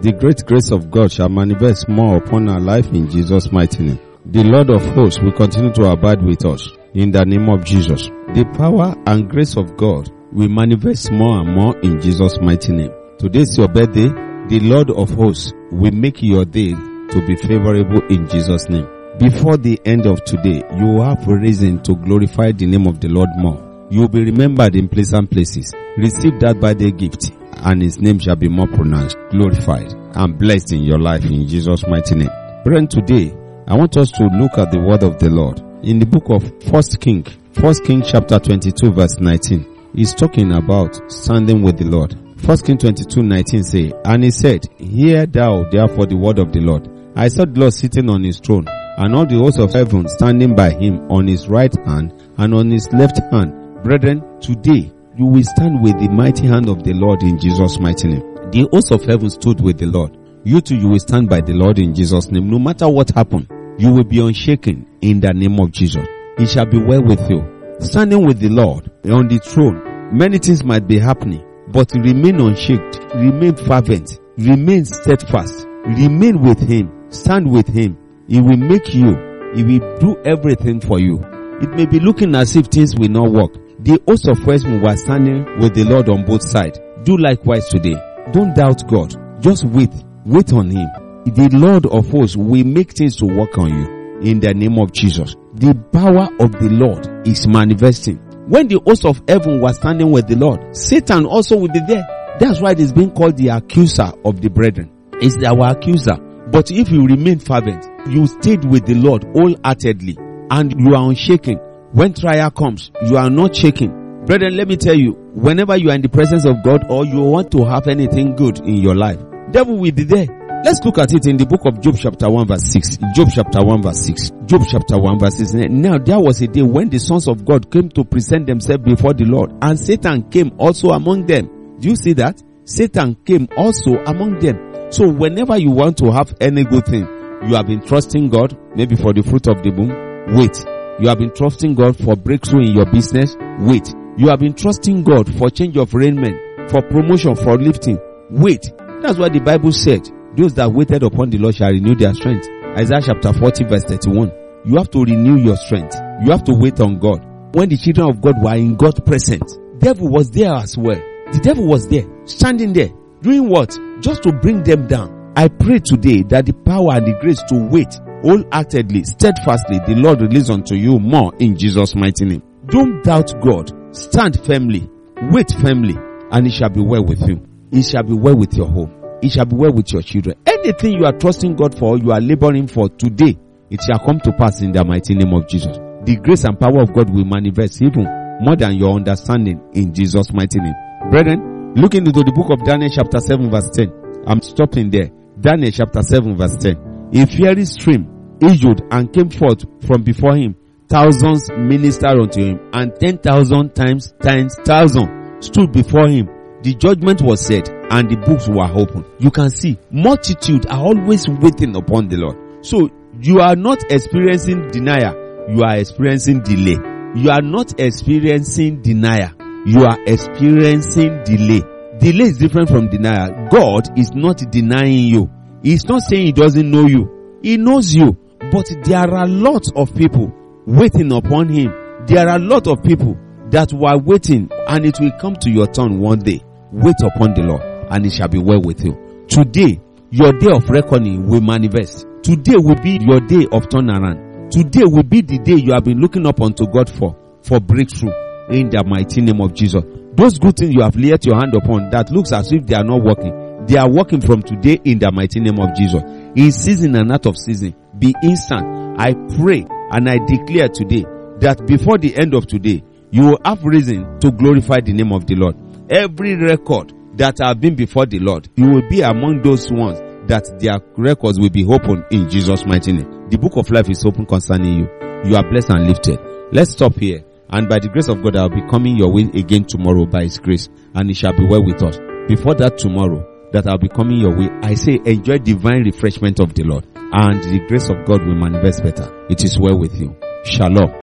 The great grace of God shall manifest more upon our life in Jesus' mighty name. The Lord of hosts will continue to abide with us in the name of Jesus. The power and grace of God will manifest more and more in Jesus' mighty name. Today is your birthday. The Lord of hosts will make your day to be favorable in Jesus' name. Before the end of today, you have reason to glorify the name of the Lord more. You will be remembered in pleasant places. Receive that birthday gift and his name shall be more pronounced, glorified, and blessed in your life in Jesus' mighty name. Brethren, today, I want us to look at the word of the Lord. In the book of First King, First King chapter 22 verse 19, he's talking about standing with the Lord. First King 22 19 say, And he said, Hear thou therefore the word of the Lord. I saw the Lord sitting on his throne, and all the hosts of heaven standing by him on his right hand and on his left hand. Brethren, today you will stand with the mighty hand of the Lord in Jesus' mighty name. The host of heaven stood with the Lord. You too, you will stand by the Lord in Jesus' name. No matter what happened, you will be unshaken in the name of Jesus. It shall be well with you. Standing with the Lord on the throne, many things might be happening, but remain unshaken, remain fervent, remain steadfast, remain with Him, stand with Him. He will make you, He will do everything for you. It may be looking as if things will not work. The host of Westman were standing with the Lord on both sides. Do likewise today. Don't doubt God. Just wait. Wait on Him. The Lord of hosts will make things to work on you in the name of Jesus. The power of the Lord is manifesting. When the host of heaven was standing with the Lord, Satan also will be there. That's why it is being called the accuser of the brethren. It's our accuser. But if you remain fervent, you stayed with the Lord wholeheartedly and you are unshaken. When trial comes, you are not shaking. Brethren, let me tell you, whenever you are in the presence of God or you want to have anything good in your life, devil will be there. Let's look at it in the book of Job chapter 1 verse 6. Job chapter 1 verse 6. Job chapter 1 verse 6. Now there was a day when the sons of God came to present themselves before the Lord and Satan came also among them. Do you see that? Satan came also among them. So whenever you want to have any good thing, you have been trusting God, maybe for the fruit of the womb, wait. You have been trusting God for breakthrough in your business, wait. You have been trusting God for change of raiment, for promotion, for lifting, wait. That's what the Bible said. Those that waited upon the Lord shall renew their strength. Isaiah chapter 40 verse 31. You have to renew your strength. You have to wait on God. When the children of God were in God's presence, the devil was there as well. The devil was there, standing there, doing what? Just to bring them down. I pray today that the power and the grace to wait wholeheartedly, steadfastly, the Lord release unto you more in Jesus' mighty name. Don't doubt God. Stand firmly. Wait firmly. And it shall be well with you. It shall be well with your home. It shall be well with your children. Anything you are trusting God for, you are laboring for today, it shall come to pass in the mighty name of Jesus. The grace and power of God will manifest even more than your understanding in Jesus' mighty name. Brethren, looking into the book of Daniel chapter 7 verse 10. I'm stopping there. Daniel chapter 7 verse 10. A fiery stream issued and came forth from before him. Thousands ministered unto him and ten thousand times times thousand stood before him. The judgment was said and the books were opened. You can see multitude are always waiting upon the Lord. So you are not experiencing denial. You are experiencing delay. You are not experiencing denial. You are experiencing delay. Delay is different from denial. God is not denying you. He's not saying he doesn't know you. He knows you. But there are lots of people waiting upon him. There are a lot of people that were waiting and it will come to your turn one day. Wait upon the Lord and it shall be well with you. Today, your day of reckoning will manifest. Today will be your day of turnaround. Today will be the day you have been looking up unto God for, for breakthrough in the mighty name of Jesus. Those good things you have laid your hand upon that looks as if they are not working, they are working from today in the mighty name of Jesus. In season and out of season, be instant. I pray and I declare today that before the end of today, you will have reason to glorify the name of the Lord. Every record that have been before the Lord, you will be among those ones that their records will be open in Jesus' mighty name. The book of life is open concerning you. You are blessed and lifted. Let's stop here. And by the grace of God, I'll be coming your way again tomorrow by His grace, and it shall be well with us. Before that tomorrow, that I'll be coming your way, I say enjoy divine refreshment of the Lord, and the grace of God will manifest better. It is well with you. Shalom.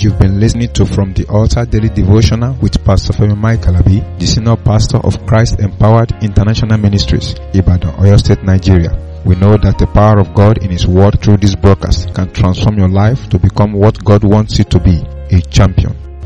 You've been listening to From the Altar Daily Devotional with Pastor Femi Mike Alabi, the Senior Pastor of Christ Empowered International Ministries, Ibadan, Oyo State, Nigeria. We know that the power of God in His Word through this broadcast can transform your life to become what God wants you to be, a champion.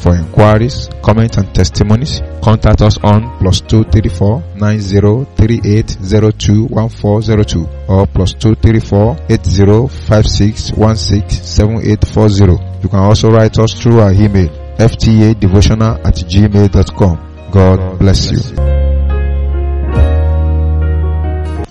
For inquiries, comments and testimonies, contact us on plus 234 9038021402 or plus 234 8056167840. You can also write us through our email ftadevotional at gmail.com. God bless you.